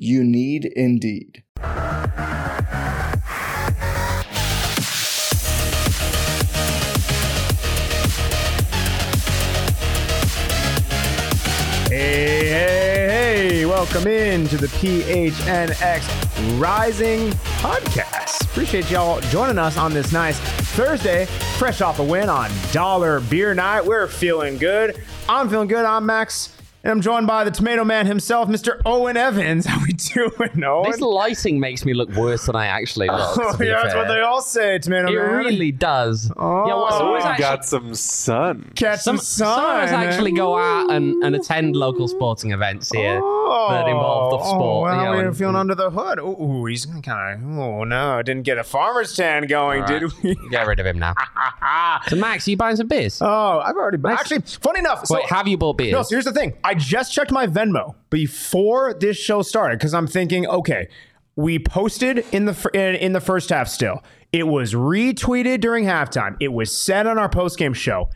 You need Indeed. Hey, hey, hey, welcome in to the PHNX Rising Podcast. Appreciate y'all joining us on this nice Thursday, fresh off a win on Dollar Beer Night. We're feeling good. I'm feeling good. I'm Max. And I'm joined by the Tomato Man himself, Mr. Owain Evans. How we doing, Owain? This lighting makes me look worse than I actually look. Oh, to be yeah, that's fair. what they all say, Tomato It Man. It really does. Oh. yeah, well, some of Oh, actually, got some sun. Catch some, some, some of us eh? actually go out and, and attend local sporting events here oh. That involve the Oh, sport. well, you know, we're and- feeling under the hood. Ooh, he's kind of. Oh no, didn't get a farmer's tan going, right. did we? Get rid of him now. so, Max, are you buying some beers? Oh, I've already. Nice. Actually, funny enough. So, Wait, have you bought beers? no, so here's the thing. I just checked my Venmo before this show started because I'm thinking, okay, we posted in the in, in the first half. Still, it was retweeted during halftime. It was said on our post game show.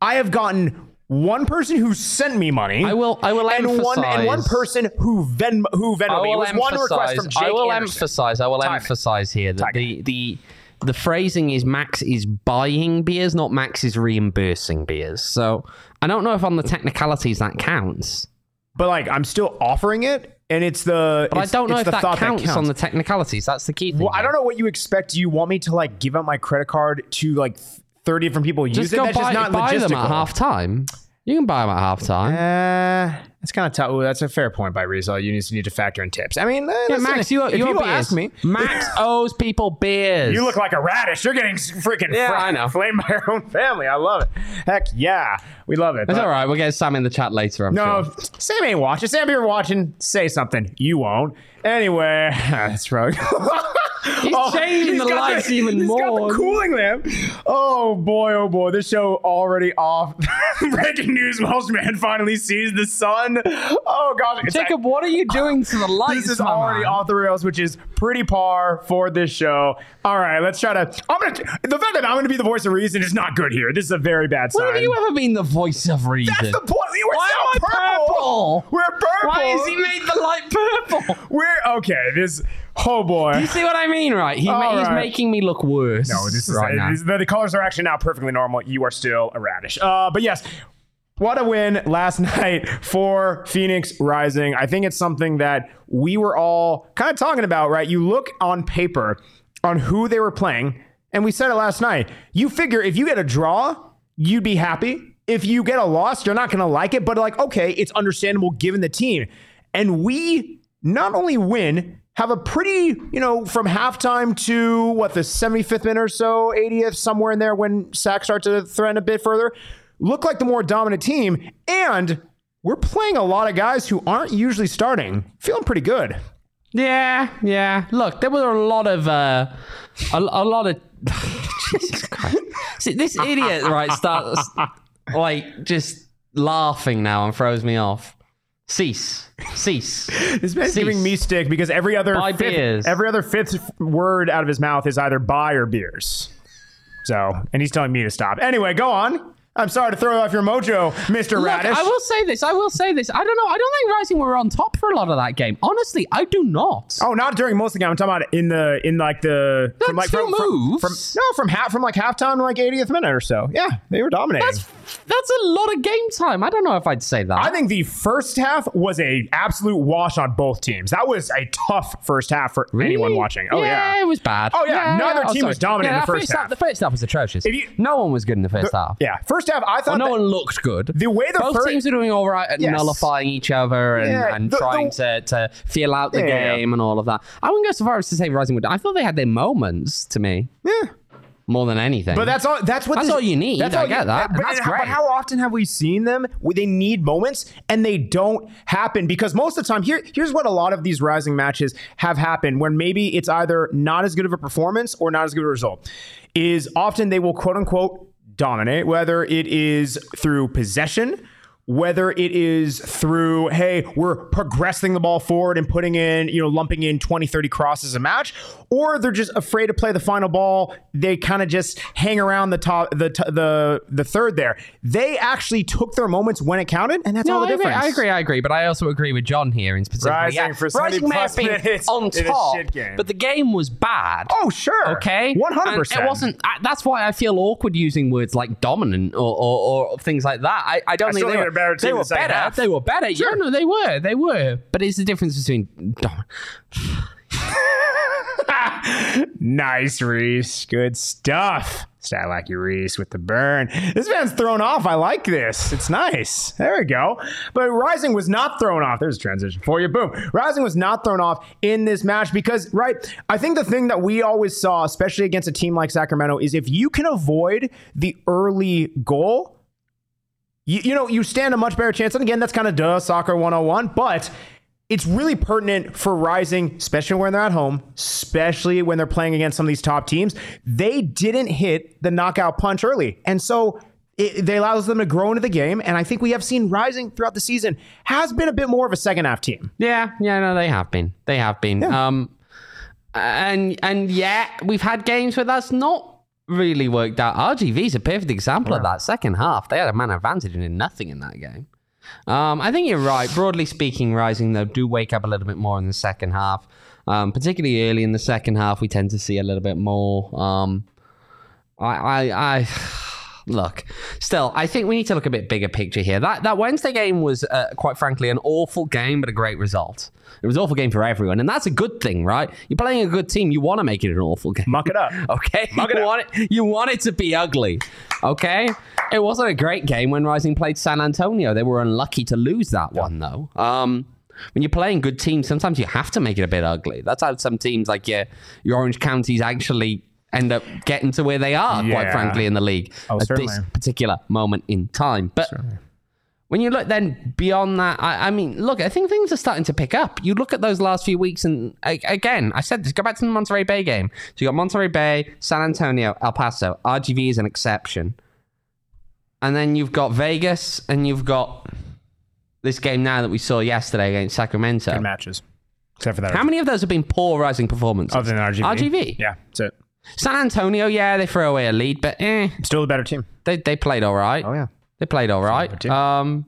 I have gotten one person who sent me money. I will- I will and one and one person who Venmo who Venmo me. It was one request from emphasize- Jake I will Anderson. emphasize. I will Time it. emphasize here that Time the the the phrasing is Max is buying beers, not Max is reimbursing beers. So I don't know if on the technicalities that counts. But like, I'm still offering it, and it's the. But I don't know if that counts, that on the technicalities. That's the key thing. Well, I don't know what you expect. Do you want me to like give out my credit card to like 30 different people who use Just it? That's buy, just not buy them logistical. at half time. You can buy them at half time. Uh, that's kind of tough. Ooh, that's a fair point by Rizal. You just need to factor in tips. I mean, uh, yeah, Max, you, if you people beers. ask me, Max owes people beers. you look like a radish. You're getting freaking Yeah, fr- I know. flamed by your own family. I love it. Heck yeah, we love it. It's But- all right. We'll get Sam in the chat later. I'm No, sure. Sam ain't watching. Sam, if you're watching. Say something. You won't. Anyway, that's right. He's oh, changing the got lights even he's got more. the cooling lamp. Oh boy, oh boy, this show already off. Breaking news: Welsh man finally sees the sun. Oh gosh, it's Jacob, what are you doing to the lights? this is already off the rails, which is pretty par for this show. All right, let's try to. I'm gonna. The fact that I'm gonna be the voice of reason is not good here. This is a very bad sign. When have you ever been the voice of reason? That's the point. We're Why so am I purple? We're purple. Why has he made the light purple? We're okay. This. Oh boy. You see what I mean, right? He, All he's right. making me look worse. No, this is right now. the, the colors are actually now perfectly normal. You are still a radish. Uh, but yes, what a win last night for Phoenix Rising. I think it's something that we were all kind of talking about, right? You look on paper on who they were playing, and we said it last night. You figure if you get a draw, you'd be happy. If you get a loss, you're not going to like it, but like, okay, it's understandable given the team. And we not only win, have a pretty, you know, from halftime to what the 75th minute or so, 80th, somewhere in there when Sack starts to threaten a bit further, look like the more dominant team. And we're playing a lot of guys who aren't usually starting. Feeling pretty good. Yeah, yeah. Look, there were a lot of, uh, a, a lot of. Jesus Christ! See, this idiot, right, starts like just laughing now and throws me off. Cease, cease. This man's Cease. giving me stick because every other Buy fifth, beers. every other fifth word out of his mouth is either buy or beers. So, and he's telling me to stop. Anyway, go on. I'm sorry to throw off your mojo, Mr. Look, Radish. I will say this. I will say this. I don't know. I don't think Rising were on top for a lot of that game. Honestly, I do not. Oh, not during most of the game. I'm talking about in the in like the The from like two from, from, moves? from no from half from like halftime to like 80th minute or so. Yeah, they were dominating. That's that's a lot of game time. I don't know if I'd say that. I think the first half was a absolute wash on both teams. That was a tough first half for anyone watching. Oh yeah. it was bad. Oh, yeah. Neither team oh, sorry. was dominant in the that first half. The first half was atrocious. If you- no one was good in the first half. Yeah, first half I thought Well, no one looked good. The way the both fir- teams are doing all right at Yes. nullifying each other and, Yeah, and the- trying the- to, to feel out the Yeah, yeah, yeah. game and all of that. I wouldn't go so far as to say Rising would. I thought they had their moments to me. Yeah. More than anything. But that's all. That's what. That's this- all you need. That's I get that, But, that's but great. how often have we seen them? They need moments, and they don't happen because most of the time, here, here's what a lot of these rising matches have happened: when maybe it's either not as good of a performance or not as good a result. Is often they will quote unquote dominate, whether it is through possession. Whether it is through, hey, we're progressing the ball forward and putting in, you know, lumping in 20, 30 crosses a match, or they're just afraid to play the final ball. They kind of just hang around the top, the the the third there. They actually took their moments when it counted, and that's No, all the I agree, difference. I agree, I agree, but I also agree with John here in specific. Rising for 70 Rising may have been on top, but the game was bad. Oh, sure. Okay, One hundred And percent. It wasn't. I, that's why I feel awkward using words like dominant or, or, or things like that. I, I don't I think they were better team They were the better. half. They were better. Yeah, no, they were. They were. But it's the difference between. Nice, Reese. Good stuff. Stat like you, Reese, with the burn. This man's thrown off. I like this. It's nice. There we go. But Rising was not thrown off. There's a transition for you. Boom. Rising was not thrown off in this match because, right, I think the thing that we always saw, especially against a team like Sacramento, is if you can avoid the early goal, you, you know, you stand a much better chance. And again, that's kind of duh, soccer 101, but it's really pertinent for Rising, especially when they're at home, especially when they're playing against some of these top teams. They didn't hit the knockout punch early. And so it, they allows them to grow into the game. And I think we have seen Rising throughout the season has been a bit more of a second half team. yeah, yeah, no, they have been. They have been. Um, and and yeah, we've had games where that's not really worked out. RGV is a perfect example of that. Second half, they had a man advantage and did nothing in that game. Um, I think you're right. Broadly speaking, Rising though do wake up a little bit more in the second half. Um, particularly early in the second half, we tend to see a little bit more. Um, I, I, I look. Still, I think we need to look a bit bigger picture here. That that Wednesday game was, uh, quite frankly, an awful game, but a great result. It was an awful game for everyone, and that's a good thing, right? You're playing a good team. You want to make it an awful game. Muck it up. Okay, Mug it you up. want it. You want it to be ugly. Okay, it wasn't a great game when Rising played San Antonio. They were unlucky to lose that one, though. Um, when you're playing good teams, sometimes you have to make it a bit ugly. That's how some teams like your your Orange counties actually end up getting to where they are. Quite frankly, in the league Oh, at certainly. this particular moment in time, but. When you look then beyond that, I, I mean, look, I think things are starting to pick up. You look at those last few weeks, and a- again, I said this. Go back to the Monterey Bay game. So you got Monterey Bay, San Antonio, El Paso. RGV is an exception, and then you've got Vegas, and you've got this game now that we saw yesterday against Sacramento. Good matches. Except for that. How many of those have been poor rising performances? Other than RGV. RGV. Yeah, that's it. San Antonio, yeah, they throw away a lead, but eh, Still a better team. they they played all right. Oh, yeah. They played all right. Um,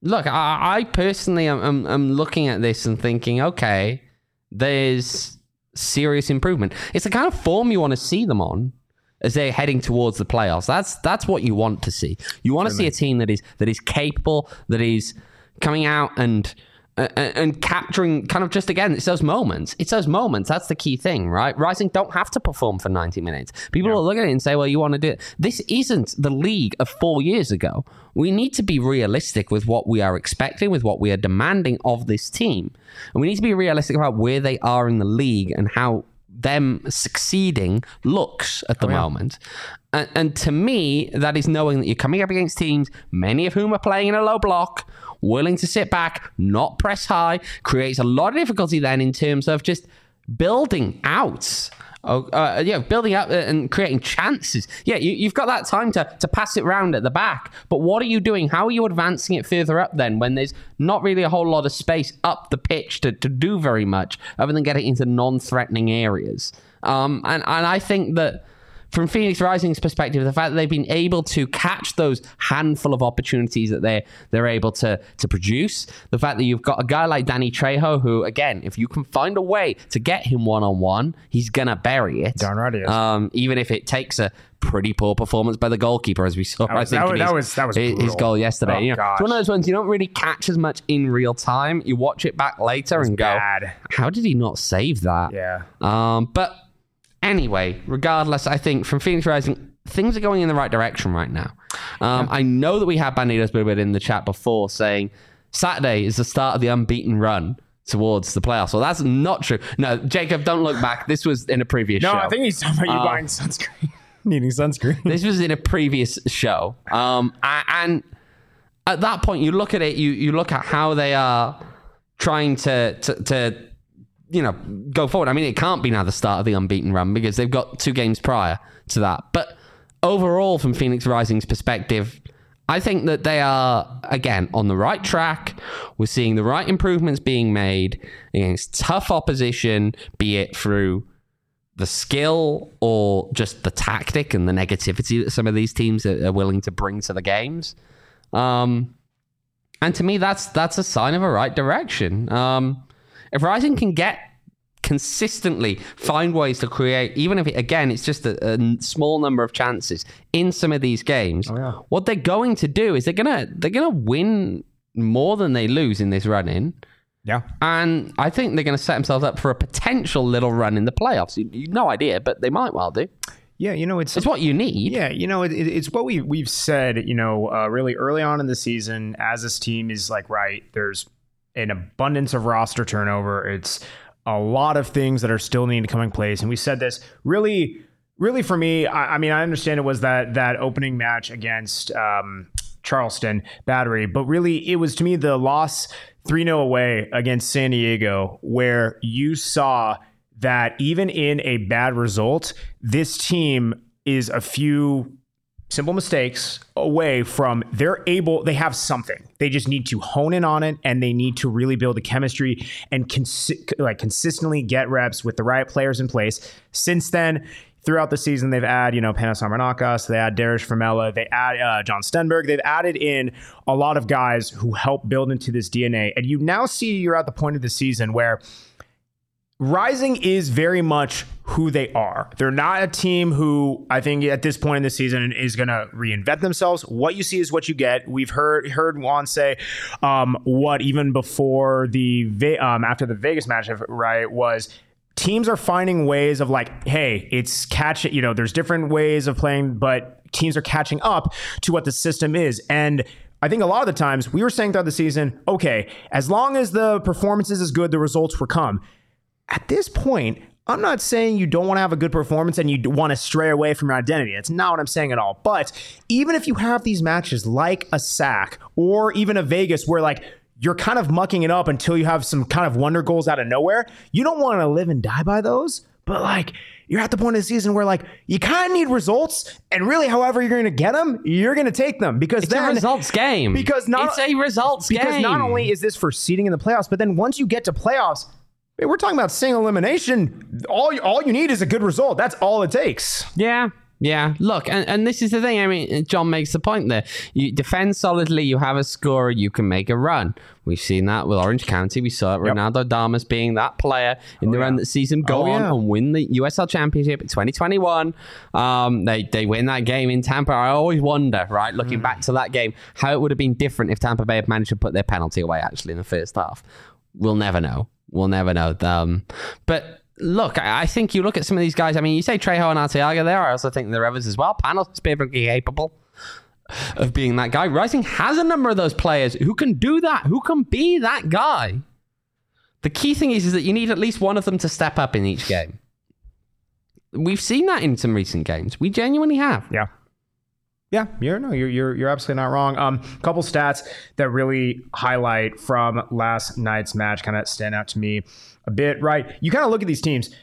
look, I, I personally am, am, am looking at this and thinking, okay, there's serious improvement. It's the kind of form you want to see them on as they're heading towards the playoffs. That's that's what you want to see. You want to see a team that is that is capable, that is coming out and. And capturing kind of just again, it's those moments. It's those moments. That's the key thing, right? Rising don't have to perform for 90 minutes. People will look at it and say, well, you want to do it. This isn't the league of four years ago. We need to be realistic with what we are expecting, with what we are demanding of this team. And we need to be realistic about where they are in the league and how them succeeding looks at the oh, moment. And, and to me, that is knowing that you're coming up against teams, many of whom are playing in a low block, willing to sit back, not press high, creates a lot of difficulty then in terms of just building out. Oh, uh, yeah, building up and creating chances. Yeah, you, you've got that time to, to pass it round at the back. But what are you doing? How are you advancing it further up then when there's not really a whole lot of space up the pitch to, to do very much other than getting into non threatening areas? Um, and, and I think that from Phoenix Rising's perspective, the fact that they've been able to catch those handful of opportunities that they they're able to to produce, the fact that you've got a guy like Danny Trejo, who again, if you can find a way to get him one on one, he's gonna bury it. Darn right. Um, even if it takes a pretty poor performance by the goalkeeper, as we saw. was- I think that was- in that his, was- that was his- his goal yesterday. Oh, you know, it's one of those ones you don't really catch as much in real time. You watch it back later and go, bad. "How did he not save that?" Yeah. Um, but anyway, regardless, I think from Phoenix Rising, things are going in the right direction right now. Um, I know that we had Banditos Bluebird in the chat before saying Saturday is the start of the unbeaten run towards the playoffs. Well, that's not true. No, Jacob, don't look back. This was in a previous No, show. No, I think he's talking about you Uh, buying sunscreen, needing sunscreen. this was in a previous show. Um, and at that point, you look at it, you you look at how they are trying to to, to you know go forward. I mean, it can't be now the start of the unbeaten run because they've got two games prior to that. But overall, from Phoenix Rising's perspective. I think that they are again on the right track. We're seeing the right improvements being made against tough opposition, be it through the skill or just the tactic and the negativity that some of these teams are, willing to bring to the games. Um, and to me, that's that's a sign of a right direction. Um, if Rising can get consistently find ways to create, even if it, again it's just a small number of chances in some of these games, yeah. what they're going to do is they're gonna they're gonna win more than they lose in this run in. Yeah. And I think they're going to set themselves up for a potential little run in the playoffs. You, you no idea, but they might well do. Yeah, you know, it's It's what you need. Yeah, you know, it, it- it's what we we've said. You know, uh, really early on in the season, as this team is like, right, there's an abundance of roster turnover. It's a lot of things that are still needing to come in place, and we said this really, really for me. I, I mean, I understand it was that that opening match against um, Charleston Battery, but really, it was to me the loss three 0 away against San Diego, where you saw that even in a bad result, this team is a few simple mistakes away from they're able they have something. They just need to hone in on it and they need to really build a chemistry and consi- like consistently get reps with the right players in place. Since then throughout the season they've added you know Panos Armenakas they add Darius Vermella they add uh, John Stenberg. They've added in a lot of guys who help build into this DNA and you now see you're at the point of the season where Rising is very much who they are. They're not a team who I think at this point in the season is going to reinvent themselves. What you see is what you get. We've heard heard Juan say um, what even before the um, after the Vegas match, right, was teams are finding ways of like, hey, it's catch. You know, there's different ways of playing, but teams are catching up to what the system is and. I think a lot of the times we were saying throughout the season, okay, as long as the performances is good, the results will come at this point, I'm not saying you don't want to have a good performance and you want to stray away from your identity. That's not what I'm saying at all. But even if you have these matches like a sack or even a Vegas where like you're kind of mucking it up until you have some kind of wonder goals out of nowhere, you don't want to live and die by those. But like you're at the point of the season where like you kind of need results, and really, however you're going to get them, you're going to take them because It's then a results game. because not- it's a results because game. not only is this for seeding in the playoffs, but then once you get to playoffs, we're talking about single elimination. All you, all you need is a good result. That's all it takes. Yeah. Yeah, look, and, and this is the thing. I mean, John makes the point there. You defend solidly, you have a scorer, you can make a run. We've seen that with Orange County. We saw it, Ronaldo Damus being that player in the run that sees him go Oh, on yeah. and win the USL Championship in 2021. Um, they, they win that game in Tampa. I always wonder, right, looking back to that game, how it would have been different if Tampa Bay had managed to put their penalty away actually in the first half. We'll never know. We'll never know. Um, but look, I I think you look at some of these guys. I mean, you say Trejo and Arteaga there. I also think others as well. Panos is perfectly capable of being that guy. Rising has a number of those players who can do that, who can be that guy. The key thing is, is that you need at least one of them to step up in each game. We've seen that in some recent games. We genuinely have. Yeah. Yeah, you're no, you're you're you're absolutely not wrong. Um, couple stats that really highlight from last night's match kind of stand out to me a bit. Right, you kind of look at these teams.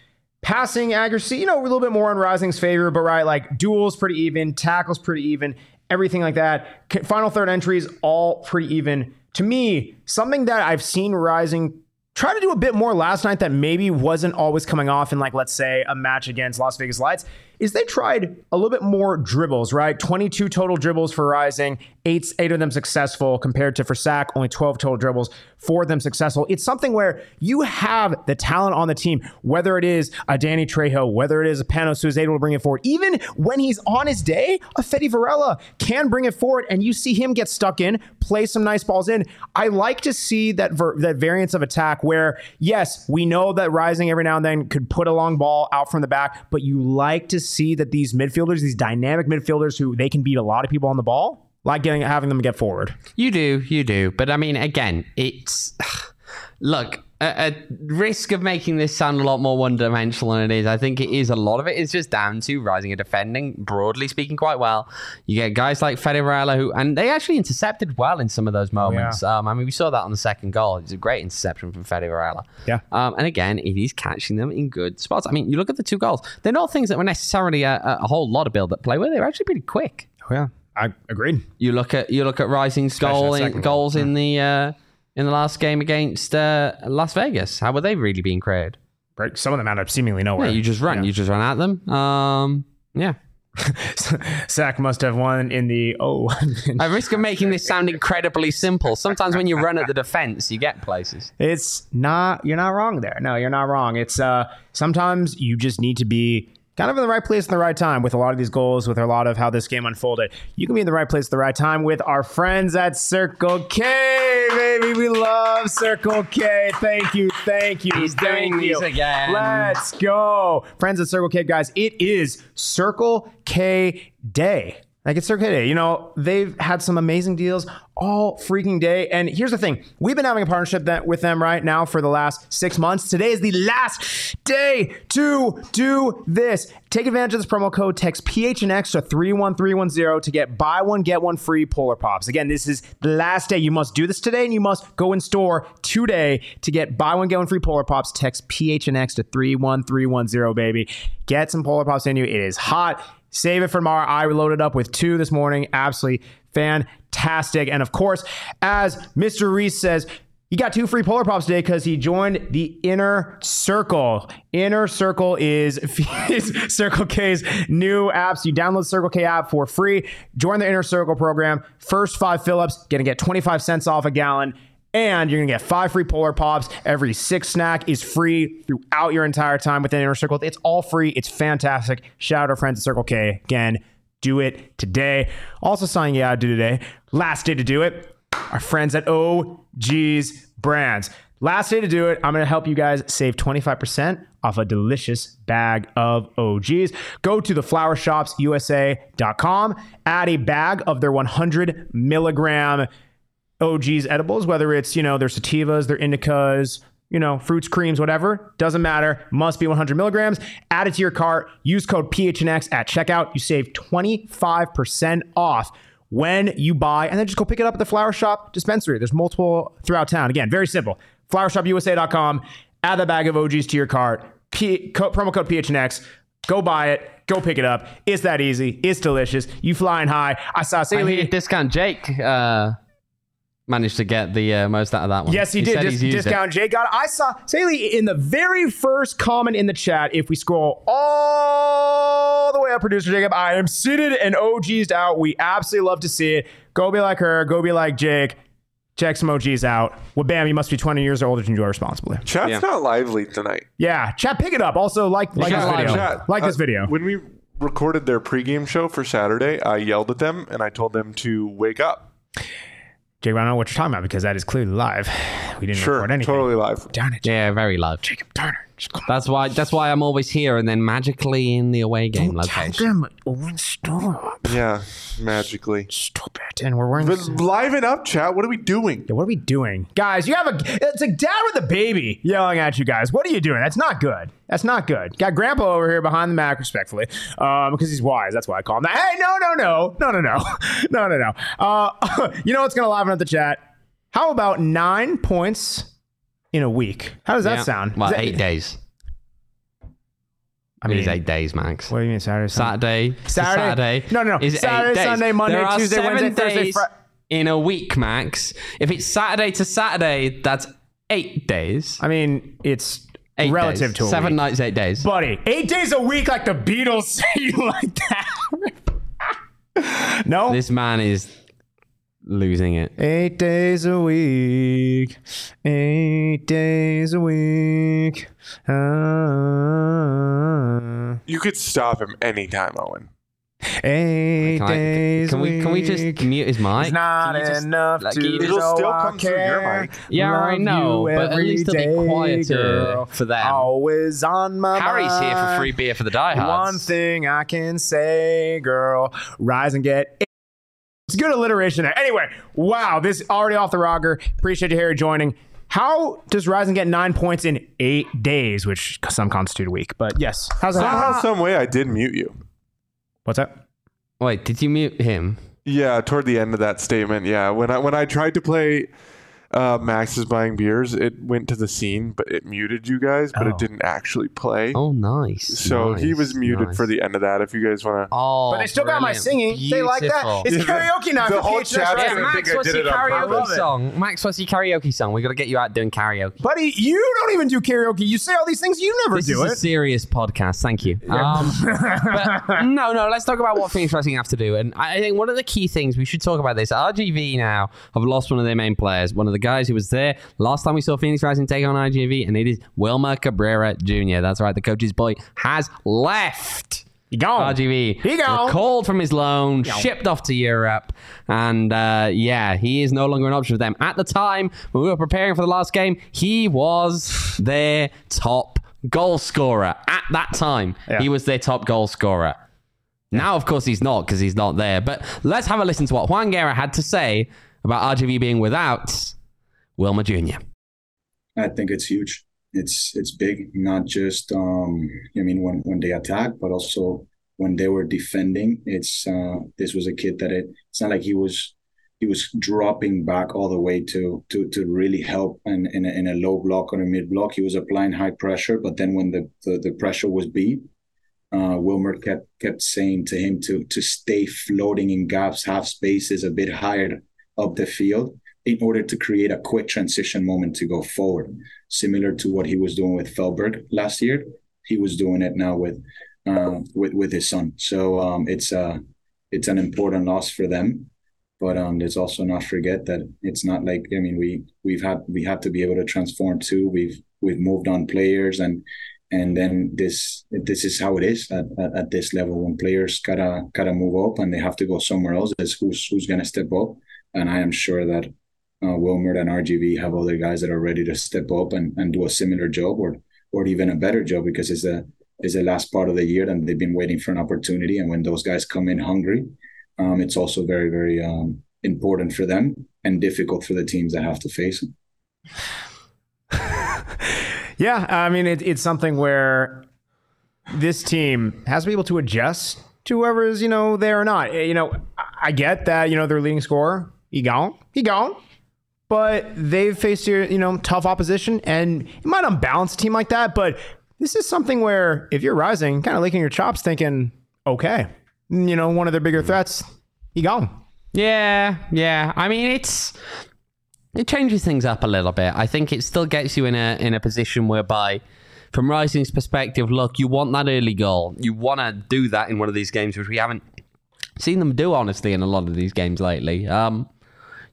Passing accuracy, you know, a little bit more in Rising's favor, but right, like duels pretty even, tackles pretty even, everything like that. Final third entries all pretty even. To me, something that I've seen Rising try to do a bit more last night that maybe wasn't always coming off in like let's say a match against Las Vegas Lights is they tried a little bit more dribbles, right? 22 total dribbles for Rising, eight eight of them successful compared to for SAC only 12 total dribbles, four of them successful. It's something where you have the talent on the team, whether it is a Danny Trejo, whether it is a Panos who is able to bring it forward, even when he's on his day, a Fede Varela can bring it forward, and you see him get stuck in, play some nice balls in. I like to see that ver- that variance of attack where yes, we know that Rising every now and then could put a long ball out from the back, but you like to see that these midfielders, these dynamic midfielders who they can beat a lot of people on the ball, like getting having them get forward. You do, you do. But I mean, again, it's look a, a risk of making this sound a lot more one-dimensional than it is. I think it is a lot of it is just down to rising and defending, broadly speaking, quite well. You get guys like Fede Varela who, and they actually intercepted well in some of those moments. Um, I mean, we saw that on the second goal. It's a great interception from Fede Varela. Yeah. Um, and again, it is catching them in good spots. I mean, you look at the two goals; they're not things that were necessarily a, a whole lot of build-up play. Where they're actually pretty quick. Oh yeah, I agreed. You look at you look at Rising's goal in, goals in the uh, in the last game against uh, Las Vegas. How were they really being created? Right, some of them out of seemingly nowhere. Yeah, you just run. You just run at them. Um, yeah. Sack must have won in the oh. I risk of making this sound incredibly simple. Sometimes when you run at the defense, you get places. it's not. You're not wrong there. No, you're not wrong. It's uh. Sometimes you just need to be kind of in the right place in the right time with a lot of these goals, with a lot of how this game unfolded. You can be in the right place at the right time with our friends at Circle K, baby. We love Circle K. Thank you, thank you, He's thank doing you. these again. Let's go, friends at Circle K, guys. It is Circle K Day. Like it's K Day. You know, they've had some amazing deals all freaking day. And here's the thing: we've been having a partnership that with them right now for the last six months. Today is the last day to do this. Take advantage of this promo code. Text PHNX to three one three one zero to get buy one get one free Polar Pops. Again, this is the last day. You must do this today, and you must go in store today to get buy one get one free Polar Pops. Text PHNX to three one three one zero. Baby, get some Polar Pops in you. It is hot. Save it for tomorrow. I loaded up with two this morning. Absolutely fantastic. And of course, as Mr. Reese says, he got two free Polar Pops today because he joined the Inner Circle. Inner Circle is, is Circle K's new app. So you download the Circle K app for free. Join the Inner Circle program. First five fill-ups, gonna get 25 cents off a gallon. And you're gonna get five free Polar Pops. Every six snack is free throughout your entire time within Inner Circle. It's all free. It's fantastic. Shout out our friends at Circle K. Again, do it today. Also signing you out to today. Last day to do it. Our friends at OG's Brands. Last day to do it. I'm going to help you guys save 25% off a delicious bag of OGs. Go to theflowershopsusa.com, add a bag of their 100 milligram OG's edibles, whether it's, you know, their sativas, their indicas, you know, fruits, creams, whatever, doesn't matter. Must be 100 milligrams. Add it to your cart. Use code PHNX at checkout. You save 25% off when you buy, and then just go pick it up at the Flower Shop dispensary. There's multiple throughout town. Again, very simple. FlowerShopUSA.com. Add that bag of OGs to your cart. P- co- promo code PHNX. Go buy it. Go pick it up. It's that easy. It's delicious. You flying high. I saw I Saley. hear discount Jake uh, managed to get the uh, most out of that one. Yes, he, did. Dis- he's it. discount Jay got it. I saw Saley in the very first comment in the chat. If we scroll all the way up, producer Jacob, I am seated and OG'd out. We absolutely love to see it. Go be like her. Go be like Jake. Check some OGs out. Well, bam, you must be 20 years or older to enjoy responsibly. Chat's Yeah. not lively tonight. Yeah, chat, pick it up. Also, like like this video. Chat. Like this uh, video. When we recorded their pregame show for Saturday, I yelled at them and I told them to wake up. Jake, I don't know what you're talking about because that is clearly live. We didn't Sure, record anything. totally live. Darn it, Yeah, very live. Jacob Turner. Just come That's why. That's why I'm always here, and then magically in the away game on. Tell location. them Owain stop. Yeah, magically. Stop it. And we're wearing. But liven up, chat. What are we doing? Yeah, what are we doing? Guys, you have a it's like dad with a baby yelling at you guys. What are you doing? That's not good. That's not good. Got grandpa over here behind the Mac, respectfully. Um, because he's wise. That's why I call him that. Hey, no, no, no. No, no, no. no, no, no. Uh you know what's gonna liven up the chat? How about nine points in a week? How does that Yeah. sound? Well, Is that- eight days. I mean, is eight days, Max. What do you mean Saturday? Sunday? Saturday. to Saturday? Saturday. No, no, no. Is Saturday, eight days. Sunday, Monday, there are Tuesday, seven Wednesday, Thursday, days Fri- in a week, Max. If it's Saturday to Saturday, that's eight days. I mean, it's Eight relative days. to a seven week. nights, eight days. buddy. Eight days a week, like the Beatles say you like that. no, This man is losing it. eight days a week, eight days a week. Uh, You could stop him anytime, Owain. eight Can, I, days. can a we can we just mute his mic? It's not just- enough like, to can It'll show still I come through your care. mic. Yeah, I know, but at least it'll be quieter girl. for them. Always on my Harry's mind. here for free beer for the diehards. One thing I can say, girl, rise and get. It. It's good alliteration there. Anyway, wow, this already off the rocker. Appreciate you, Harry, joining. How does Rising get nine points in eight days, which some constitute a week? But yes, how's that? Somehow, some way, I did mute you. What's that? Wait, did you mute him? Yeah, toward the end of that statement. Yeah, when I when I tried to play uh, Max is buying beers, it went to the scene, but it muted you guys, but Oh. it didn't actually play. Oh, nice. so he was muted nice. for the end of that. If you guys want to, Oh, But they still got my brilliant. singing. They like that. It's Yeah, karaoke now. the for whole PHNX chat- Yeah, Max, think I what's your karaoke song? Max, what's your karaoke song? We got to get you out doing karaoke. Buddy, you don't even do karaoke. You say all these things. You never This do is it. a serious podcast. Thank you. Um, but no, no. Let's talk about what Phoenix Rising have to do. And I I think one of the key things we should talk about this. RGV now have lost one of their main players, one of the guys who was there last time we saw Phoenix Rising take on RGV, and it is Wilmer Cabrera Jr. That's right. The coach's boy has left. You gone. RGV He gone. Called from his loan, shipped off to Europe, and uh, yeah, he is no longer an option for them. At the time when we were preparing for the last game, he was their top goal scorer. At that time, Yeah. he was their top goal scorer. Now, of course, he's not because he's not there. But let's have a listen to what Juan Guerra had to say about RGV being without Wilmer Jr. I think it's huge. It's it's big, not just um I mean when when they attack, but also when they were defending. It's uh this was a kid that it it's not like he was he was dropping back all the way to to to really help and in a, in a low block or a mid block. He was applying high pressure, but then when the the, the pressure was beat, uh, Wilmer kept kept saying to him to to stay floating in gaps, half spaces, a bit higher up the field in order to create a quick transition moment to go forward, similar to what he was doing with Felberg last year. He was doing it now with uh, with with his son. So um, it's a it's an important loss for them. But um, let's also not forget that it's not like I mean we we've had we have to be able to transform too. We've we've moved on players and and then this this is how it is at, at, at this level when players gotta gotta move up and they have to go somewhere else. Is who's who's gonna step up? And I am sure that uh, Wilmer and RGV have other guys that are ready to step up and, and do a similar job or or even a better job because it's the it's the last part of the year and they've been waiting for an opportunity. And when those guys come in hungry, um, it's also very very um, important for them and difficult for the teams that have to face them. Yeah, I mean, it, it's something where this team has to be able to adjust to whoever is, you know, there or not. Eh, You know, I get that, you know, their leading scorer, he gone, he gone. But they've faced, you know, tough opposition, and it might unbalance a team like that. But this is something where if you're rising, kind of licking your chops, thinking, okay, you know, one of their bigger threats, he gone. Yeah, yeah. I mean, it's it changes things up a little bit. I think it still gets you in a in a position whereby, from Rising's perspective, look, you want that early goal. You want to do that in one of these games, which we haven't seen them do honestly in a lot of these games lately. Um,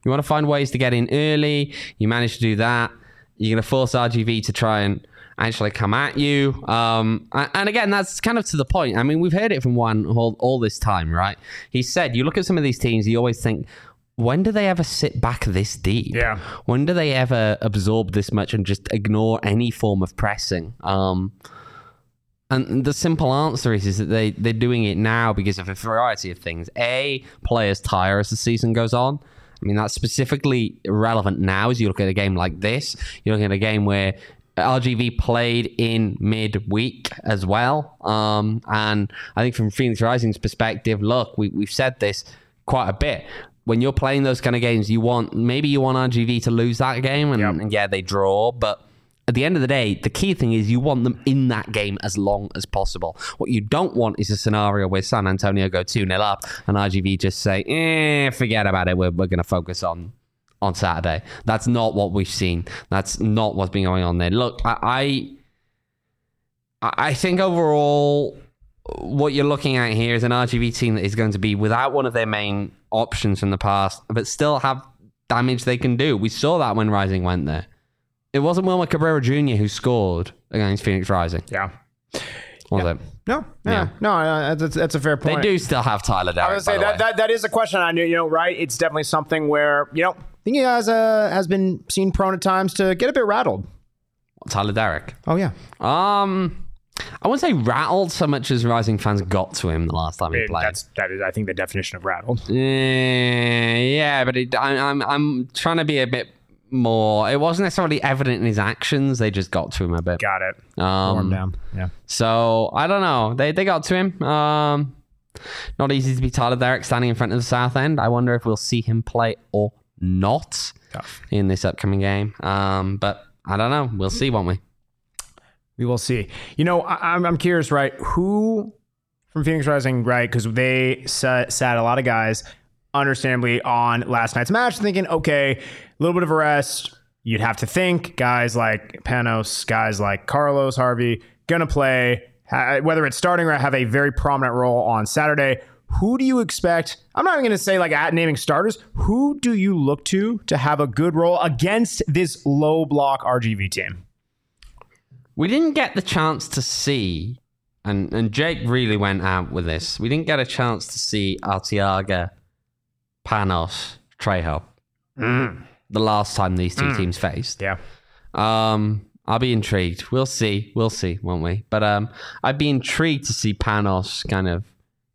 you want to find ways to get in early. You manage to do that. You're going to force RGV to try and actually come at you. Um, and again, that's kind of to the point. I mean, we've heard it from Juan all, all this time, right? He said, you look at some of these teams, you always think, when do they ever sit back this deep? Yeah. When do they ever absorb this much and just ignore any form of pressing? Um, and the simple answer is, is that they, they're doing it now because of a variety of things. A, players tire as the season goes on. I mean, that's specifically relevant now as you look at a game like this. You're looking at a game where RGV played in midweek as well. Um, and I think from Phoenix Rising's perspective, look, we, we've said this quite a bit. When you're playing those kind of games, you want maybe you want RGV to lose that game, and, Yep. and yeah, they draw, but at the end of the day, the key thing is you want them in that game as long as possible. What you don't want is a scenario where San Antonio go 2 0 up and RGV just say, eh, forget about it. We're, we're going to focus on on Saturday. That's not what we've seen. That's not what's been going on there. Look, I I, I think overall what you're looking at here is an RGV team that is going to be without one of their main options from the past, but still have damage they can do. We saw that when Rising went there. It wasn't Wilmer Cabrera Jr. who scored against Phoenix Rising, Yeah. was it? No, yeah, Yeah. no, uh, that's, that's a fair point. They do still have Tyler Derrick. I was gonna by say the that, way. that that is a question I knew, you know, right? It's definitely something where, you know, I think he has uh, has been seen prone at times to get a bit rattled. Tyler Derrick. Oh yeah. Um, I wouldn't say rattled so much as Rising fans got to him the last time he It- played. that's that is I think the definition of rattled. Yeah, yeah, but it, I, I'm I'm trying to be a bit more. It wasn't necessarily evident in his actions. They just got to him a bit. Got it. Um, Warm down. Yeah. So I don't know. They they got to him. Um, not easy to be Tyler Derrick standing in front of the South End. I wonder if we'll see him play or not Tough. in this upcoming game. Um, but I don't know. We'll see, won't we? We will see. You know, I, I'm I'm curious, right? Who from Phoenix Rising, right? Because they sat, sat a lot of guys, understandably, on last night's match, thinking, okay, a little bit of a rest. You'd have to think guys like Panos, guys like Carlos Harvey, gonna play. Whether it's starting or have a very prominent role on Saturday. Who do you expect? I'm not even going to say like at naming starters. Who do you look to to have a good role against this low block RGV team? We didn't get the chance to see, and, and Jake really went out with this. We didn't get a chance to see Arteaga, Panos, Trejo the last time these two teams faced. Yeah. Um, I'll be intrigued. We'll see. We'll see, won't we? But um, I'd be intrigued to see Panos kind of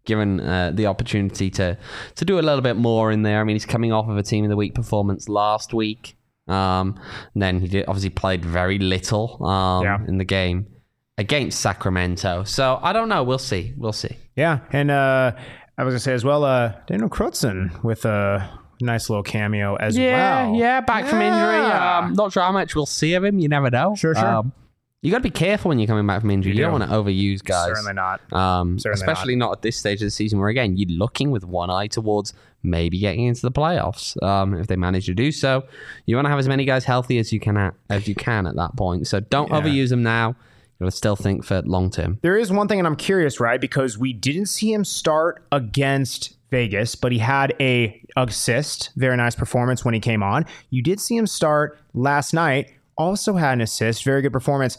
given uh, the opportunity to to do a little bit more in there. I mean, he's coming off of a team of the week performance last week. Um, and then he did, obviously played very little um, Yeah. in the game against Sacramento. So I don't know. We'll see. We'll see. Yeah, and uh, I was gonna say as well, uh, Daniel Crutzen with a nice little cameo as Yeah, well. yeah, yeah, back from injury. Um, not sure how much we'll see of him. You never know. Sure, sure. Um, you got to be careful when you're coming back from injury. You, You don't want to overuse guys. certainly not. Um, Certainly especially not. at this stage of the season where, again, you're looking with one eye towards maybe getting into the playoffs. Um, if they manage to do so, you want to have as many guys healthy as you can at, as you can at that point. So don't Yeah. overuse them now. You got to still think for long term. There is one thing, and I'm curious, right? Because we didn't see him start against Vegas, but he had a assist, very nice performance when he came on. You did see him start last night, also had an assist, very good performance.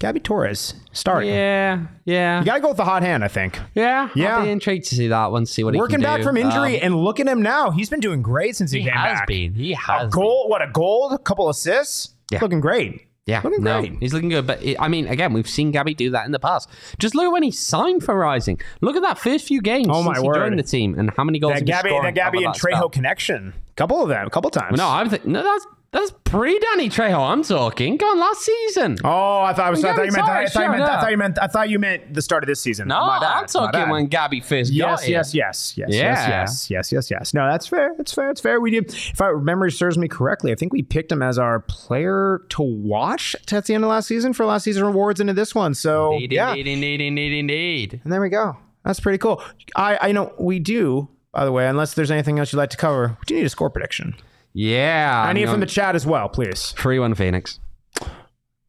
Gabby Torres starting. Yeah, yeah, You got to go with the hot hand, I think. yeah. Yeah. I'll be intrigued to see that one. See what Working he can back do. from injury, Um, and look at him now. He's been doing great since he, came back. he came has back. been. He A has goal, what a goal, a couple assists. Yeah. Looking great. Yeah, Looking no, great. he's looking good. But it, I mean, again, we've seen Gabby do that in the past. Just look at when he signed for Rising. Look at that first few games Oh, since my he word. joined the team, and how many goals That he Gabby, that Gabby and Trejo spell. connection. Couple of them, a couple times. No, I'm th- no, that's that's pre Danny Trejo. I'm talking. Go on, last season. Oh, I thought I was. I thought you meant. I thought you meant. I thought you meant. I thought you meant the start of this season. no, My bad, I'm my talking bad. when Gabby first got Yes, yes, yes, yes, Yeah. yes, yes, yes, yes, yes. No, that's fair. That's fair. It's fair. We did. If I memory serves me correctly, I think we picked him as our player to watch at the end of last season for last season rewards into this one. So Indeed, yeah, indeed, indeed, indeed, indeed. and there we go. That's pretty cool. I, I know we do. By the way, unless there's anything else you'd like to cover, we do need a score prediction. Yeah, I need it from the chat as well, please. Free one Phoenix.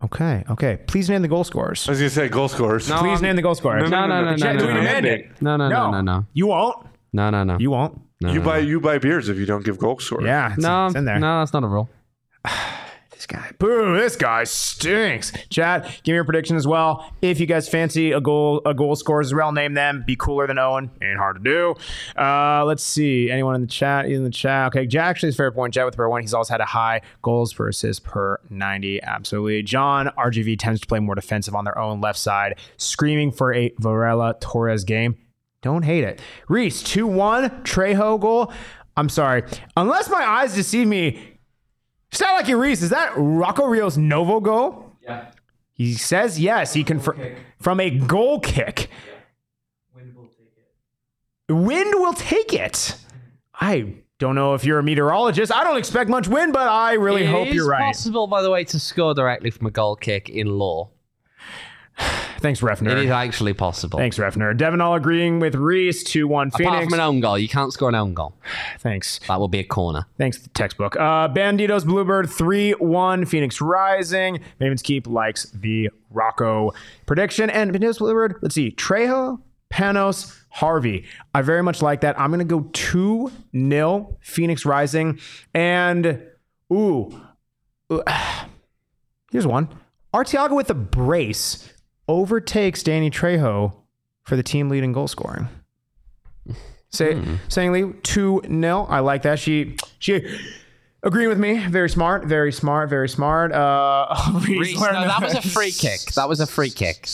Okay, okay. Please name the goal scorers. I was gonna say goal scorers. No. Please name the goal scorers. No, no, no, no, Chat, no, do we no, no. it? No, no, no, no, no, You won't. no, no, no. You won't. You buy you buy beers if you don't give goal scorers. Yeah, it's, no, it's in there. no, that's not a rule. This guy, boo! This guy stinks. Chat, give me your prediction as well. If you guys fancy a goal, a goal as well, name them. Be cooler than Owain. Ain't hard to do. Uh, let's see. Anyone in the chat? In the chat. Okay, Jack actually is fair point. Jack with per one. He's always had a high goals per assist per ninety. Absolutely. John RGV tends to play more defensive on their own left side, screaming for a Varela Torres game. Don't hate it. Reese, 2 1, Trejo goal. I'm sorry. Unless my eyes deceive me, sound like you, Reese. Is that Rocco Rio's Novo goal? Yeah. He says yes. He confirmed from a goal kick. Wind will take it. I don't know if you're a meteorologist. I don't expect much wind, but I really It hope you're right. It's possible, by the way, to score directly from a goal kick in law. Thanks, Refner. It is actually possible. Thanks, Ref Nerd. Devin all agreeing with Reese. 2 1 Phoenix. Apart from an own goal, you can't score an own goal. Thanks. That will be a corner. Thanks, textbook. Uh, Banditos Bluebird 3 1 Phoenix Rising. Mavens Keep likes the Rocco prediction. And Banditos Bluebird, let's see. Trejo, Panos, Harvey. I very much like that. I'm going to go 2 0 Phoenix Rising. And, ooh, uh, here's one. Arteaga with a brace overtakes Danny Trejo for the team leading goal scoring. Say, saying Lee two 0 I like that. She she agreeing with me. Very smart. Very smart. Very smart. Uh, Reese no, that was a free kick. That was a free kick.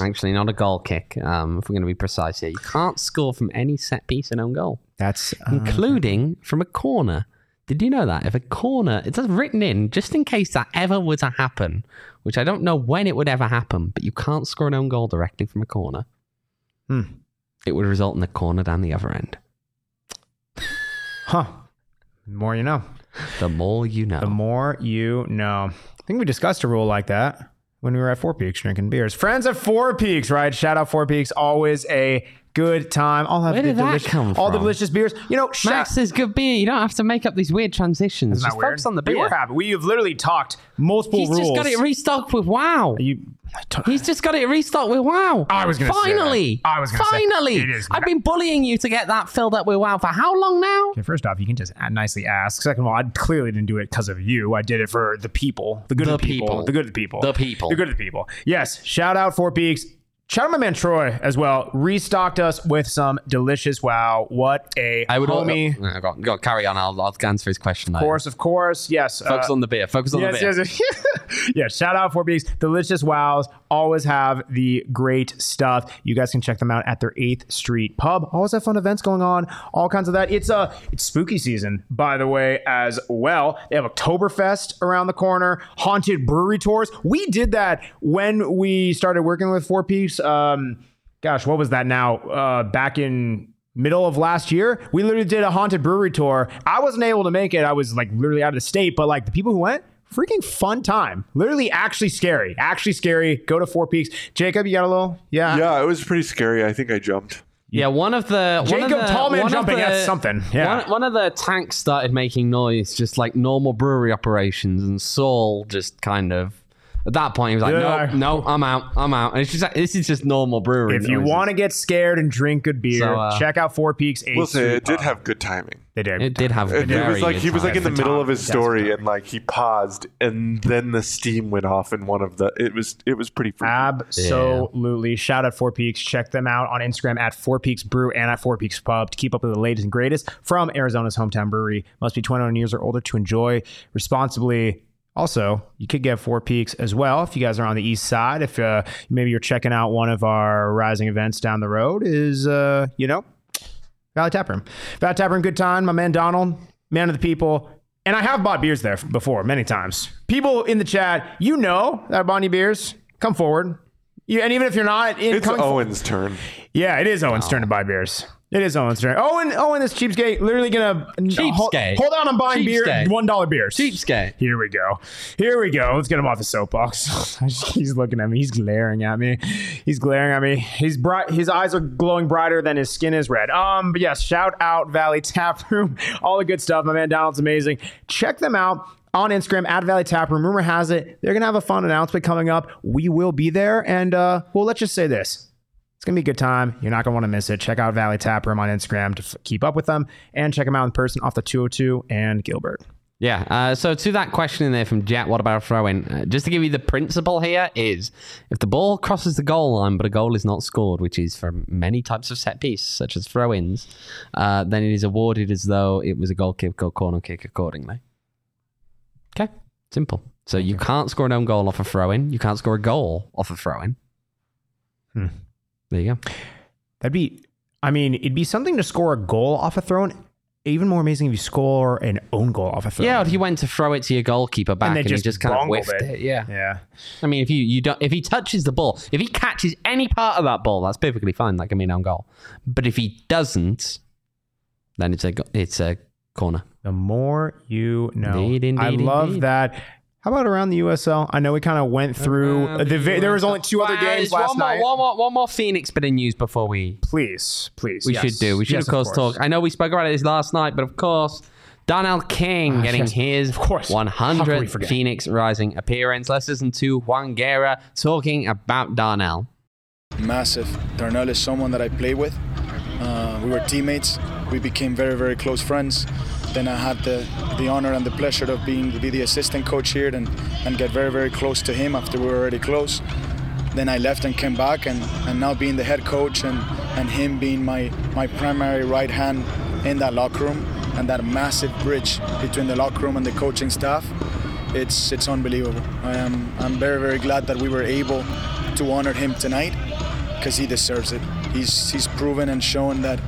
Actually, not a goal kick. Um, if we're going to be precise here, you can't score from any set piece and own goal, That's uh, including from a corner. Did you know that if a corner, it's written in just in case that ever were to happen, which I don't know when it would ever happen, but you can't score an own goal directly from a corner. Hmm. It would result in a corner down the other end. huh. The more you know. The more you know. The more you know. I think we discussed a rule like that when we were at Four Peaks drinking beers. Friends at Four Peaks, right? Shout out Four Peaks. Always a good time. I'll have Where the did that delicious, come all the from? delicious beers. You know, shout, Max, there's good beer. You don't have to make up these weird transitions. Isn't Just weird? focus on the beer. were happy. We have literally talked multiple He's rules. just got it restocked with wow. You, He's just got it restocked with wow. I was gonna say that. finally. I was gonna say- finally. It is- I've been bullying you to get that filled up with wow for how long now? Okay, first off, you can just nicely ask. Second of all, I clearly didn't do it because of you. I did it for the people, the good The of the people, people. the good of the people, The people. the good of the people. Yes, shout out Four Peaks. Shout out my man Troy as well. Restocked us with some delicious wow. What a I would homie. Uh, go, go carry on. I'll, I'll answer his question. of course, of course. Yes. Focus uh, on the beer. Focus on Yes, the beer. yes, yes. yeah, shout out Four Peaks. Delicious wows. Always have the great stuff. You guys can check them out at their 8th Street pub. Always have fun events going on. All kinds of that. It's uh it's spooky season, by the way, as well. They have Oktoberfest around the corner, haunted brewery tours. We did that when we started working with Four Peaks. Um gosh, what was that now? Uh back in middle of last year, we literally did a haunted brewery tour. I wasn't able to make it. I was like literally out of the state, but like the people who went, freaking fun time. Literally actually scary. Actually scary. Go to Four Peaks. Jacob, you got a little? Yeah. Yeah, it was pretty scary. I think I jumped. Yeah, one of the one Jacob of the, Tallman jumping, the- that's something. Yeah. One, one of the tanks started making noise, just like normal brewery operations, and Saul just kind of at that point he was like, Yeah. "No, no, I'm out, I'm out." And it's just like, this is just normal brewery. If you noises. want to get scared and drink good beer, So, uh, check out Four Peaks. 8th We'll say Street it did Pub. have good timing. They did. it did have. It, it very was like good he was like in the time. middle of his story and like he paused and then the steam went off in one of the. It was it was pretty. Freaky. Absolutely. Shout out Four Peaks. Check them out on Instagram at Four Peaks Brew and at Four Peaks Pub to keep up with the latest and greatest from Arizona's hometown brewery. Must be 21 years or older to enjoy responsibly. Also, you could get Four Peaks as well if you guys are on the east side. If uh, maybe you're checking out one of our rising events down the road, is uh, you know Valley Tap Room. Valley Tap Room, good time. My man Donald, man of the people. And I have bought beers there before many times. People in the chat, you know that I bought any beers. Come forward. You, and even if you're not in, It's coming for- Owain's turn. yeah, it is Owain's turn to buy beers. It is Owain's turn. Owain, Owain, this cheapskate, literally gonna hold, Cheapskate. hold out on buying beer, one dollar beers. cheapskate. Here we go. Here we go. Let's get him off the soapbox. He's looking at me. He's glaring at me. He's glaring at me. He's bright. His eyes are glowing brighter than his skin is red. Um, but yes, shout out Valley Tap Room. All the good stuff. My man Donald's amazing. Check them out on Instagram at Valley Tap Room. Rumor has it they're gonna have a fun announcement coming up. We will be there, and uh, well, let's just say this. It's gonna be a good time. You're not gonna want to miss it. Check out Valley Tap Room on Instagram to f- keep up with them, and check them out in person off the 202 and Gilbert. Yeah. Uh, so to that question in there from Jet, what about a throw in? Uh, just to give you the principle here is if the ball crosses the goal line but a goal is not scored, which is for many types of set piece, such as throw ins, uh, then it is awarded as though it was a goal kick or corner kick accordingly. Okay. Simple. So you can't score an own goal off a throw in. You can't score a goal off a throw in. Hmm. There you go. That'd be, I mean, it'd be something to score a goal off a throw in. Even more amazing if you score an own goal off a throw. Yeah, if you went to throw it to your goalkeeper back they and, just he just kind of whiffed it. it. Yeah. Yeah. I mean, if you, you don't, if he touches the ball, if he catches any part of that ball, that's perfectly fine. That can be an own goal. But if he doesn't, then it's a it's a corner. The more you know. Indeed, I love indeed. that. How about around the USL? I know we kind of went through Around the. va- There was only two other games last one night. One more, one more Phoenix bit of news before we Please, please. we yes. should do. We should Yes, of course, talk. I know we spoke about this last night, but of course, Darnell King getting yes, his of course. How could 100th? Phoenix Rising appearance. Let's listen to Juan Guerra talking about Darnell. massive. Darnell is someone that I play with. Uh, we were teammates. We became very, very close friends. Then I had the, the honor and the pleasure of being to be the assistant coach here and, and get very, very close to him after we were already close. Then I left and came back and, and now being the head coach and, and him being my, my primary right hand in that locker room and that massive bridge between the locker room and the coaching staff, it's it's unbelievable. I am I'm very, very glad that we were able to honor him tonight because he deserves it. He's he's proven and shown that.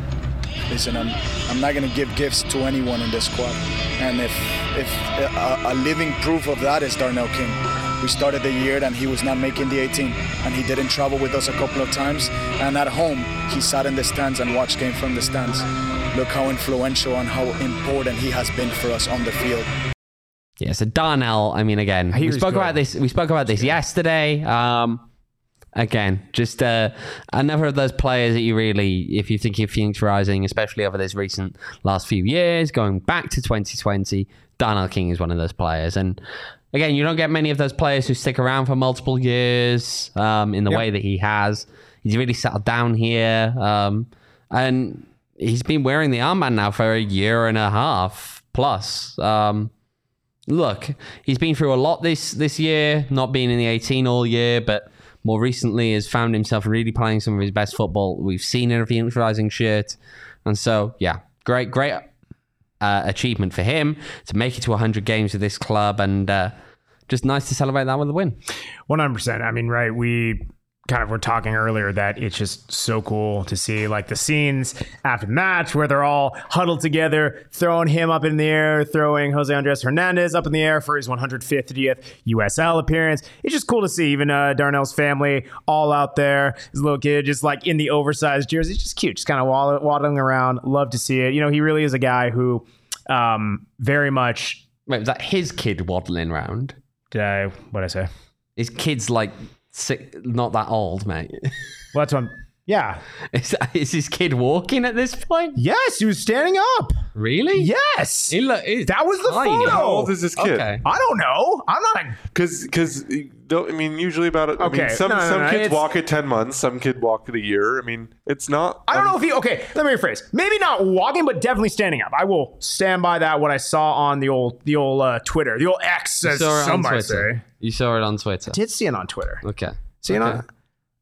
Listen, I'm I'm not gonna give gifts to anyone in this squad, and if if a, a living proof of that is Darnell King. We started the year and he was not making the 18, and he didn't travel with us a couple of times. And at home, he sat in the stands and watched game from the stands. Look how influential and how important he has been for us on the field. Yeah, so Darnell, I mean, again, hear we spoke good. about this. We spoke about this yesterday. Um, again, just uh, another of those players that you really, if you think of Phoenix Rising, especially over this recent last few years, going back to 2020, Darnell King is one of those players. And again, you don't get many of those players who stick around for multiple years um, in the way that he has. He's really settled down here. Um, and he's been wearing the armband now for a year and a half plus. Um, look, he's been through a lot this this year, not being in the 18 all year, but more recently has found himself really playing some of his best football we've seen in a Phoenix Rising shirt. And so, yeah, great, great uh, achievement for him to make it to 100 games with this club and uh, just nice to celebrate that with a win. One hundred percent. I mean, right? We kind of were talking earlier that it's just so cool to see like the scenes after the match where they're all huddled together, throwing him up in the air, throwing Jose Andres Hernandez up in the air for his 150th USL appearance. It's just cool to see even uh, Darnell's family all out there. His little kid just like in the oversized jersey, it's just cute, just kind of waddling, around. Love to see it. You know, he really is a guy who um, very much. Wait, was that his kid waddling around? Did I? What I say? His kid's like sick, not that old, mate. Well, that's what. I'm, yeah. is, is his kid walking at this point? Yes, he was standing up. Really? Yes. He look, he's That was the tiny. photo. How old is this kid? Okay. I don't know. I'm not. A, Because, because, I mean, usually about. I Okay, mean, some no, no, some no, kids it's- walk at ten months. Some kid walk at a year. I mean, it's not. I don't know if he. Okay, let me rephrase. Maybe not walking, but definitely standing up. I will stand by that. What I saw on the old, the old uh, Twitter, the old X, You as saw it on some might Twitter. say. You saw it on Twitter. Did see it on Twitter. Okay. See it on.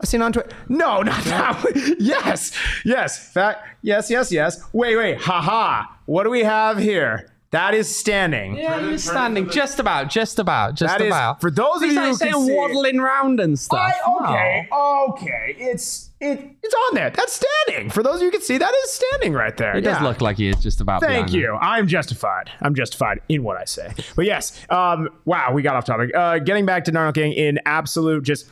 I seen on Twitter. No, not that one. Yes, yes. Fact. Yes, yes, yes. Wait, wait. Ha ha. What do we have here? That is standing. Yeah, you're standing just about, just about, just That is- about. for those of He's you like who can saying see waddling round and stuff. I, okay, okay. It's it. It's on there. That's standing. For those of you who can see, that is standing right there. It does look like he is just about. Thank behind you. I'm justified. I'm justified in what I say. But yes, um, wow, we got off topic. Uh, getting back to Darnell King in absolute just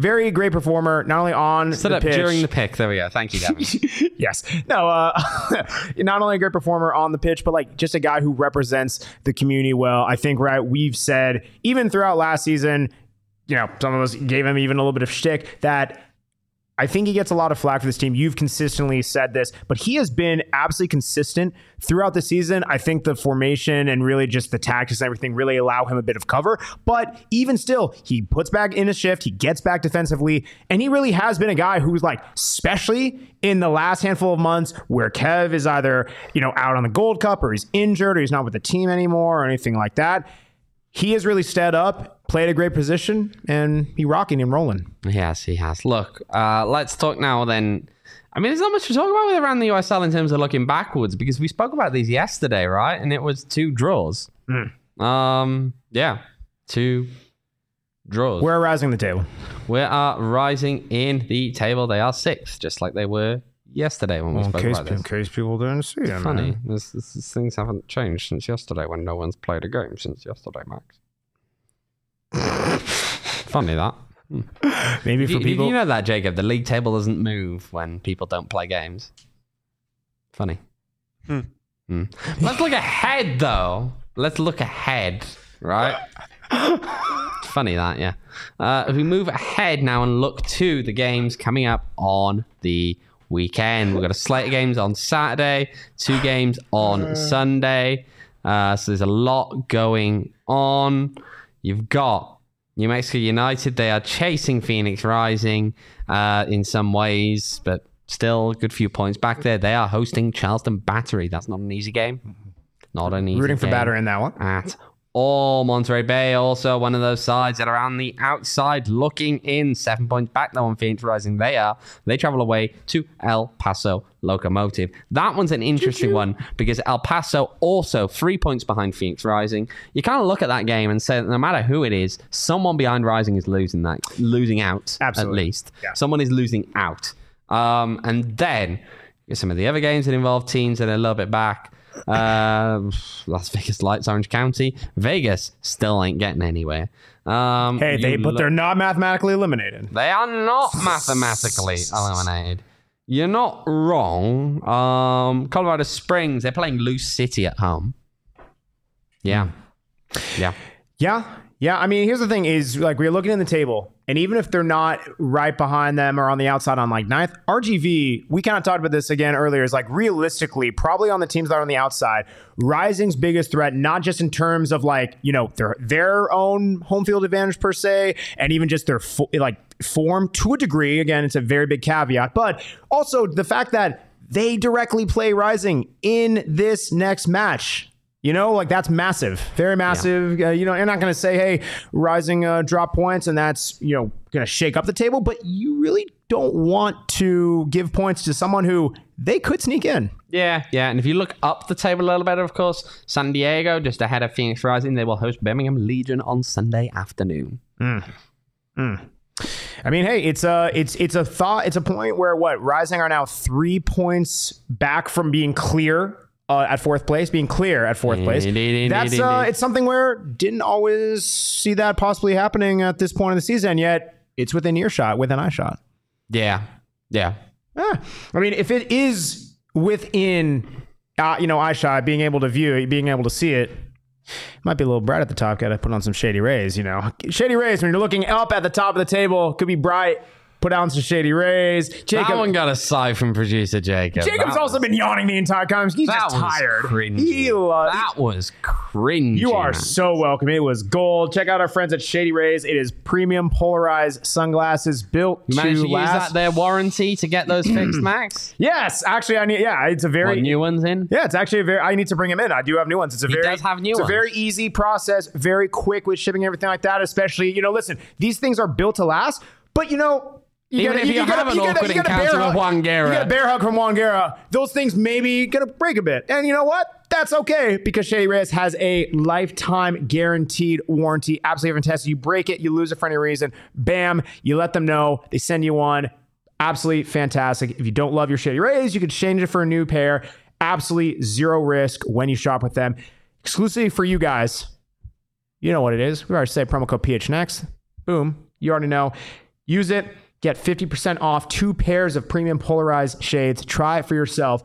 very great performer, not only on the up pitch. during the pick. There we go. Thank you, Devin. yes. No, uh, not only a great performer on the pitch, but like just a guy who represents the community well. I think, right, we've said even throughout last season, you know, some of us gave him even a little bit of shtick that I think he gets a lot of flack for this team. You've consistently said this, but he has been absolutely consistent throughout the season. I think the formation and really just the tactics and everything really allow him a bit of cover. But even still, he puts back in a shift, he gets back defensively, and he really has been a guy who's like, especially in the last handful of months where Kev is either, you know, out on the Gold Cup or he's injured or he's not with the team anymore or anything like that. He has really stepped up, played a great position, and he rocking and rolling. Yes, he has. Look, uh, let's talk now then. I mean, there's not much to talk about with around the USL in terms of looking backwards because we spoke about these yesterday, right? And it was two draws. Um, yeah, two draws. We're rising the table. we are rising in the table. They are sixth, just like they were yesterday when we in spoke case, about this. in case people didn't see it. Funny, this, this, this- things haven't changed since yesterday when no one's played a game since yesterday, Max. Funny that. Maybe for you, people. you know that, Jacob? The league table doesn't move when people don't play games. Funny. Hmm. Let's look ahead, though. Let's look ahead, right? Funny that, yeah. Uh, if we move ahead now and look to the games coming up on the weekend, we've got a slate of games on Saturday, two games on Sunday. Uh, so there's a lot going on. You've got New Mexico United. They are chasing Phoenix Rising uh, in some ways, but still a good few points back there. They are hosting Charleston Battery. That's not an easy game. Not an easy Rooting for game batter in that one. at all. Monterey Bay also one of those sides that are on the outside looking in. Seven points back now on Phoenix Rising. They are. They travel away to El Paso Locomotive. That one's an interesting one because El Paso also three points behind Phoenix Rising. You kind of look at that game and say that no matter who it is, someone behind Rising is losing that, losing out Absolutely. at least. Yeah. Someone is losing out. Um, and then some of the other games that involve teams that are a little bit back. Uh, Las Vegas Lights, Orange County. Vegas still ain't getting anywhere. Um, Hey, they but look- they're not mathematically eliminated. they are not mathematically eliminated. You're not wrong. Um, Colorado Springs, they're playing Lou City at home. Yeah. Yeah. Yeah. Yeah. I mean, here's the thing is like we're looking in the table, and even if they're not right behind them or on the outside on like ninth, RGV, we kind of talked about this again earlier, is like realistically, probably on the teams that are on the outside, Rising's biggest threat, not just in terms of like, you know, their their own home field advantage per se, and even just their fo- like form to a degree. Again, it's a very big caveat, but also the fact that they directly play Rising in this next match. You know, like that's massive, very massive. Uh, you know, you're not going to say, "Hey, Rising uh, drop points," and that's you know going to shake up the table. But you really don't want to give points to someone who they could sneak in. Yeah, yeah. And if you look up the table a little bit, of course, San Diego, just ahead of Phoenix Rising, they will host Birmingham Legion on Sunday afternoon. I mean, hey, it's a it's it's a thought. It's a point where what Rising are now three points back from being clear. Uh, at fourth place, being clear at fourth place. That's uh, it's something where didn't always see that possibly happening at this point of the season. Yet it's within earshot, within eye shot. Yeah, yeah. Eh, I mean, if it is within, uh, you know, eye shot, being able to view it, being able to see it, might be a little bright at the top. Got to put on some shady rays, you know. Shady rays, when you're looking up at the top of the table, could be bright. Put on some shady rays. Jacob, that one got a sigh from producer Jacob. Jacob's That also was- been yawning the entire time. He's that just was tired. cringy. He lo- that was cringy. you are so welcome. It was gold. Check out our friends at Shady Rays. It is premium polarized sunglasses built You to to use last. that their warranty to get those fixed, Max. yes, actually, I need. Yeah, it's a very new ones in? Yeah, it's actually a very. I need to bring him in. I do have new ones. It's a very. does have new It's ones. a very easy process, very quick with shipping and everything like that. Especially, you know, listen, these things are built to last. But you know, you Even gotta, if you gotta- have an gotta- awkward you gotta encounter with Juan You Guerra. got a bear hug from Juan Guerra. Those things maybe gonna break a bit, and you know what? That's okay because Shady Rays has a lifetime guaranteed warranty. Absolutely fantastic. You break it, you lose it for any reason. Bam, you let them know. They send you one. Absolutely fantastic. If you don't love your Shady Rays, you can change it for a new pair. Absolutely zero risk when you shop with them. Exclusively for you guys. You know what it is. We already said promo code PHNX. Boom. You already know. Use it. Get 50% off two pairs of premium polarized shades. Try it for yourself.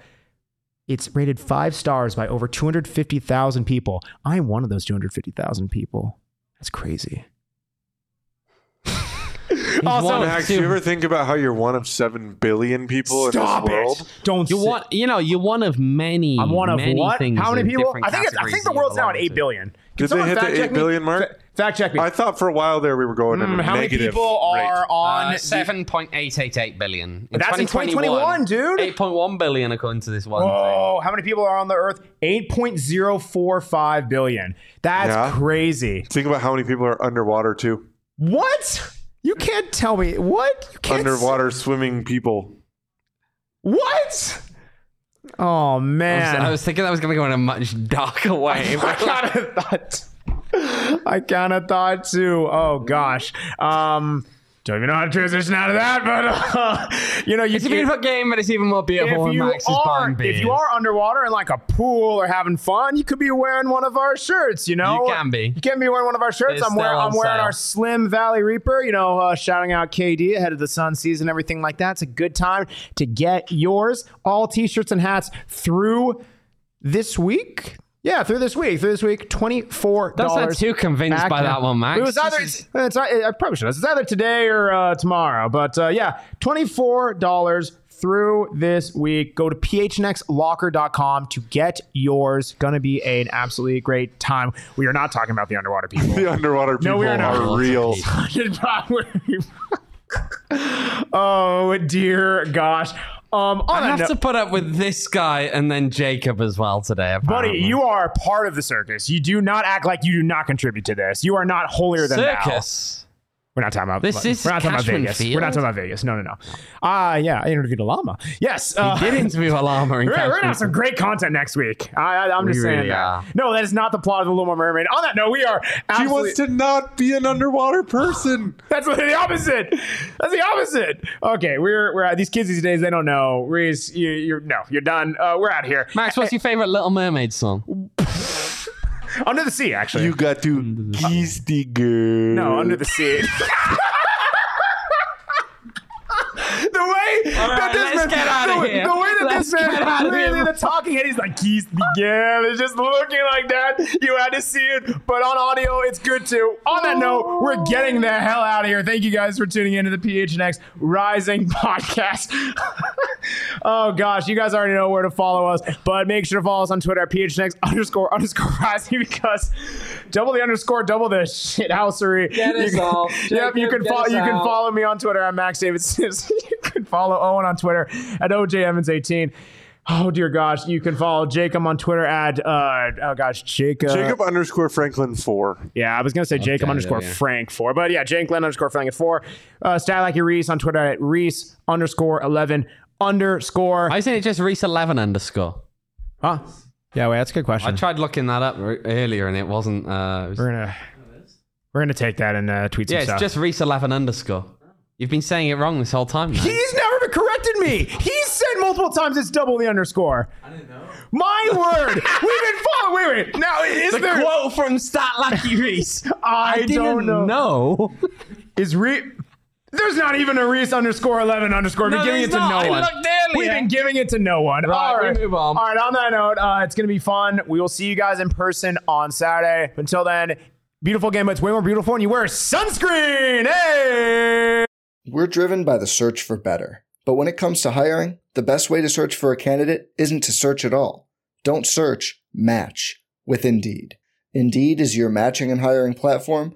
It's rated five stars by over 250,000 people. I'm one of those 250,000 people. That's crazy. also, one Max, two. you ever think about how you're one of seven billion people stop in this world? it. Don't You want, you know, you're one of many. I'm one of many what? How many people? I think it's, I think the world's now at eight billion. eight Can Did they hit the eight billion me? mark? Fa- fact check me. I thought for a while there we were going in Mm, a how many negative people are rate. on Uh, the- Seven point eight eight eight billion. In That's in 2021, dude. Eight point one billion according to this one. thing. Oh, how many people are on the earth? 8.045 billion. That's Yeah. crazy. Think about how many people are underwater too. What? You can't tell me. What? You can't Underwater swimming people. What? Oh I was, man. I was thinking that was going to go in a much darker way. I kind of thought. I kind of thought too. Oh gosh. Um, don't even know how to transition out of that, but uh, you know, you it's a beautiful game, but it's even more beautiful if you are if you are underwater in like a pool or having fun, you could be wearing one of our shirts. You know, You can be. You can be wearing one of our shirts. It's I'm wearing I'm wearing sale. our Slim Valley Reaper. You know, uh, shouting out KD ahead of the Sun season, everything like that. It's a good time to get yours. All t-shirts and hats through this week. Yeah, through this week. Through this week, twenty four Don't too convinced by that one, Max. It was either This is- it's, I probably should. It's either today or uh, tomorrow. But uh, yeah, twenty four dollars through this week. Go to phnxlocker.com to get yours. Gonna be an absolutely great time. We are not talking about the underwater people. The underwater people No, we are not. are real. oh dear gosh. Um, I have note- to put up with this guy and then Jacob as well today. Buddy, you are part of the circus. You do not act like you do not contribute to this. You are not holier than thou. circus. We're not talking about This is We're not talking about Vegas. Field? We're not talking about Vegas. No, no, no. Ah, yeah, I interviewed a llama. Yes, uh, Did interview a llama in We're, we're gonna have some great content next week. I, I, I'm We just saying really that. are. No, that is not the plot of the Little Mermaid. On that note, we are. She wants to not be an underwater person. That's the opposite. That's the opposite. Okay, we're we're at these kids these days. They don't know. Reese, you, you're no, you're done. Uh, we're out of here. Max, what's your favorite Little Mermaid song? Under the sea, actually. You got to kiss the girl. no, under the sea. the way that this let's man, the, here. the way that Let's this man, really the talking head, he's like, he's the yeah, it's just looking like that. You had to see it, but on audio, it's good too. On that note, we're getting the hell out of here. Thank you guys for tuning into the PHNX Rising podcast. oh gosh, you guys already know where to follow us, but make sure to follow us on Twitter at PHNX underscore underscore rising because double the underscore, double the shithousery. Get us You- all. Yep, you can follow. us You can follow me on Twitter at Max David Sims. you can follow Owain on Twitter at OJ Evans 18. Oh dear gosh, you can follow Jacob on Twitter at uh oh gosh Jacob. Jacob underscore Franklin four. Yeah, I was gonna say Jacob Okay, underscore there we. Frank four, but yeah, Jake Glenn underscore Franklin four. Uh, Stat like your Reese on Twitter at Reese underscore eleven underscore. Why isn't it just Reese11 underscore? huh? Yeah, wait, that's a good question. I tried looking that up r- earlier and it wasn't. Uh, it was- we're gonna we're gonna take that and uh, tweet some yeah, it's stuff. just Reese11 underscore. You've been saying it wrong this whole time. Now. He's never corrected me. He's said multiple times it's double the underscore. I didn't know. My word. We've been following. Wait, wait. Now is the there? quote from Stat Lucky Reese. I, didn't don't know. know. Is Re? There's not even a Reese underscore eleven underscore. We've No, been giving it to not. no one. We've been giving it to no one. Right, All we move on. All right. On that note, uh, it's gonna be fun. We will see you guys in person on Saturday. Until then, beautiful game, but it's way more beautiful when you wear sunscreen. Hey. We're driven by the search for better. But when it comes to hiring, the best way to search for a candidate isn't to search at all. Don't search, match with Indeed. Indeed is your matching and hiring platform